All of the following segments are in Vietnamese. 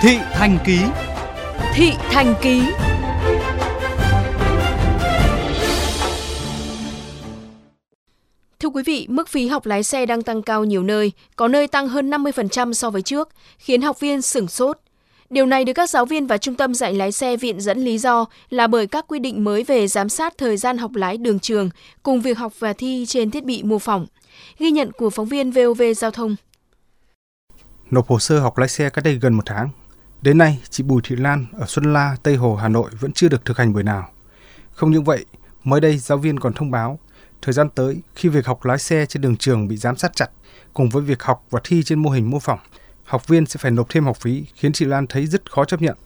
Thị Thành Ký Thị Thành Ký Thưa quý vị, mức phí học lái xe đang tăng cao nhiều nơi, có nơi tăng hơn 50% so với trước, khiến học viên sửng sốt. Điều này được các giáo viên và trung tâm dạy lái xe viện dẫn lý do là bởi các quy định mới về giám sát thời gian học lái đường trường cùng việc học và thi trên thiết bị mô phỏng. Ghi nhận của phóng viên VOV Giao thông. Nộp hồ sơ học lái xe cách đây gần một tháng. Đến nay, chị Bùi Thị Lan ở Xuân La, Tây Hồ, Hà Nội vẫn chưa được thực hành buổi nào. Không những vậy, mới đây giáo viên còn thông báo thời gian tới khi việc học lái xe trên đường trường bị giám sát chặt cùng với việc học và thi trên mô hình mô phỏng học viên sẽ phải nộp thêm học phí khiến chị Lan thấy rất khó chấp nhận.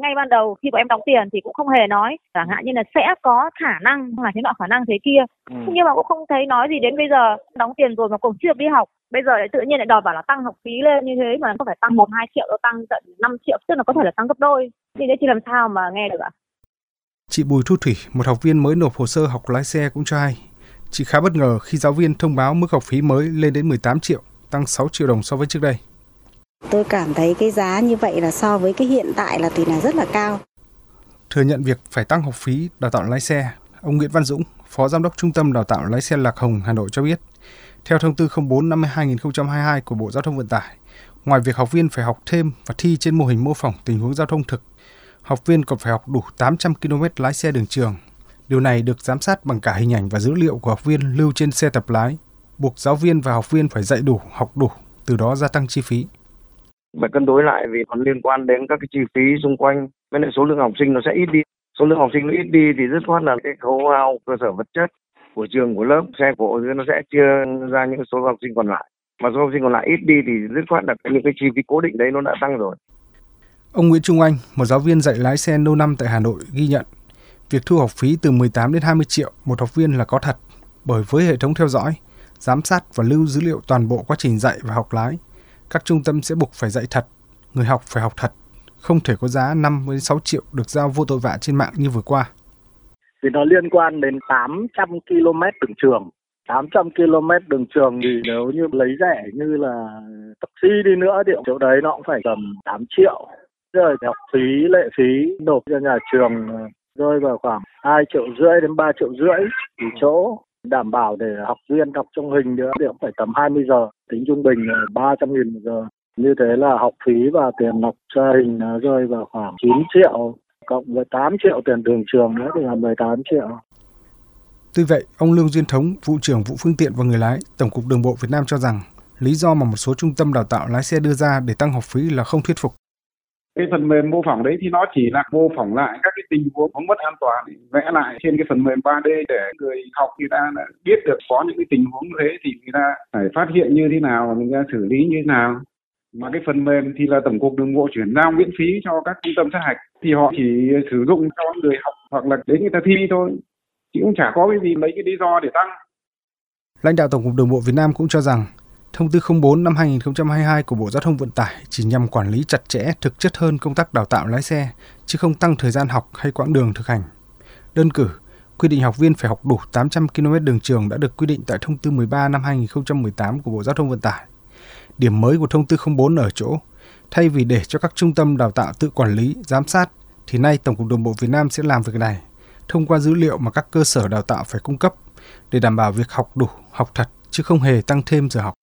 Ngay ban đầu khi bọn em đóng tiền thì cũng không hề nói chẳng hạn như là sẽ có khả năng là thế nọ khả năng thế kia. Ừ. nhưng mà cũng không thấy nói gì đến bây giờ. Đóng tiền rồi mà cũng chưa đi học. Bây giờ lại tự nhiên lại đòi bảo là tăng học phí lên như thế mà có phải tăng một hai triệu đâu tăng tận 5 triệu tức là có thể là tăng gấp đôi. Thì đấy thì làm sao mà nghe được ạ? Chị Bùi Thu Thủy, một học viên mới nộp hồ sơ học lái xe cũng cho hay, chị khá bất ngờ khi giáo viên thông báo mức học phí mới lên đến 18 triệu, tăng 6 triệu đồng so với trước đây. Tôi cảm thấy cái giá như vậy là so với cái hiện tại là thì là rất là cao. Thừa nhận việc phải tăng học phí đào tạo lái xe, ông Nguyễn Văn Dũng, Phó Giám đốc Trung tâm Đào tạo lái xe Lạc Hồng, Hà Nội cho biết, theo thông tư 04 năm 2022 của Bộ Giao thông Vận tải, ngoài việc học viên phải học thêm và thi trên mô hình mô phỏng tình huống giao thông thực, học viên còn phải học đủ 800 km lái xe đường trường. Điều này được giám sát bằng cả hình ảnh và dữ liệu của học viên lưu trên xe tập lái, buộc giáo viên và học viên phải dạy đủ, học đủ, từ đó gia tăng chi phí phải cân đối lại vì còn liên quan đến các cái chi phí xung quanh. Với lại số lượng học sinh nó sẽ ít đi. Số lượng học sinh nó ít đi thì rất khoát là cái khấu hao cơ sở vật chất của trường của lớp xe của nó sẽ chia ra những số học sinh còn lại. Mà số học sinh còn lại ít đi thì rất khoát là những cái chi phí cố định đấy nó đã tăng rồi. Ông Nguyễn Trung Anh, một giáo viên dạy lái xe lâu năm tại Hà Nội ghi nhận, việc thu học phí từ 18 đến 20 triệu một học viên là có thật, bởi với hệ thống theo dõi, giám sát và lưu dữ liệu toàn bộ quá trình dạy và học lái, các trung tâm sẽ buộc phải dạy thật, người học phải học thật, không thể có giá 5 đến 6 triệu được giao vô tội vạ trên mạng như vừa qua. Vì nó liên quan đến 800 km đường trường. 800 km đường trường thì nếu như lấy rẻ như là taxi đi nữa thì chỗ đấy nó cũng phải tầm 8 triệu. Rồi học phí, lệ phí nộp cho nhà trường rơi vào khoảng 2 triệu rưỡi đến 3 triệu rưỡi thì chỗ đảm bảo để học viên học trong hình nữa thì cũng phải tầm 20 giờ tính trung bình là 300 nghìn một giờ. Như thế là học phí và tiền học cho hình rơi vào khoảng 9 triệu cộng với 8 triệu tiền đường trường nữa thì là 18 triệu. Tuy vậy, ông Lương Duyên Thống, vụ trưởng vụ phương tiện và người lái, Tổng cục Đường bộ Việt Nam cho rằng lý do mà một số trung tâm đào tạo lái xe đưa ra để tăng học phí là không thuyết phục cái phần mềm mô phỏng đấy thì nó chỉ là mô phỏng lại các cái tình huống không mất an toàn, vẽ lại trên cái phần mềm 3D để người học người ta biết được có những cái tình huống thế thì người ta phải phát hiện như thế nào và người ta xử lý như thế nào. Mà cái phần mềm thì là tổng cục đường bộ chuyển giao miễn phí cho các trung tâm sát hạch, thì họ chỉ sử dụng cho người học hoặc là đến người ta thi thôi, chứ cũng chả có cái gì mấy cái lý do để tăng. Lãnh đạo tổng cục đường bộ Việt Nam cũng cho rằng Thông tư 04 năm 2022 của Bộ Giao thông Vận tải chỉ nhằm quản lý chặt chẽ thực chất hơn công tác đào tạo lái xe, chứ không tăng thời gian học hay quãng đường thực hành. Đơn cử, quy định học viên phải học đủ 800 km đường trường đã được quy định tại thông tư 13 năm 2018 của Bộ Giao thông Vận tải. Điểm mới của thông tư 04 ở chỗ, thay vì để cho các trung tâm đào tạo tự quản lý, giám sát, thì nay Tổng cục Đường bộ Việt Nam sẽ làm việc này thông qua dữ liệu mà các cơ sở đào tạo phải cung cấp để đảm bảo việc học đủ, học thật chứ không hề tăng thêm giờ học.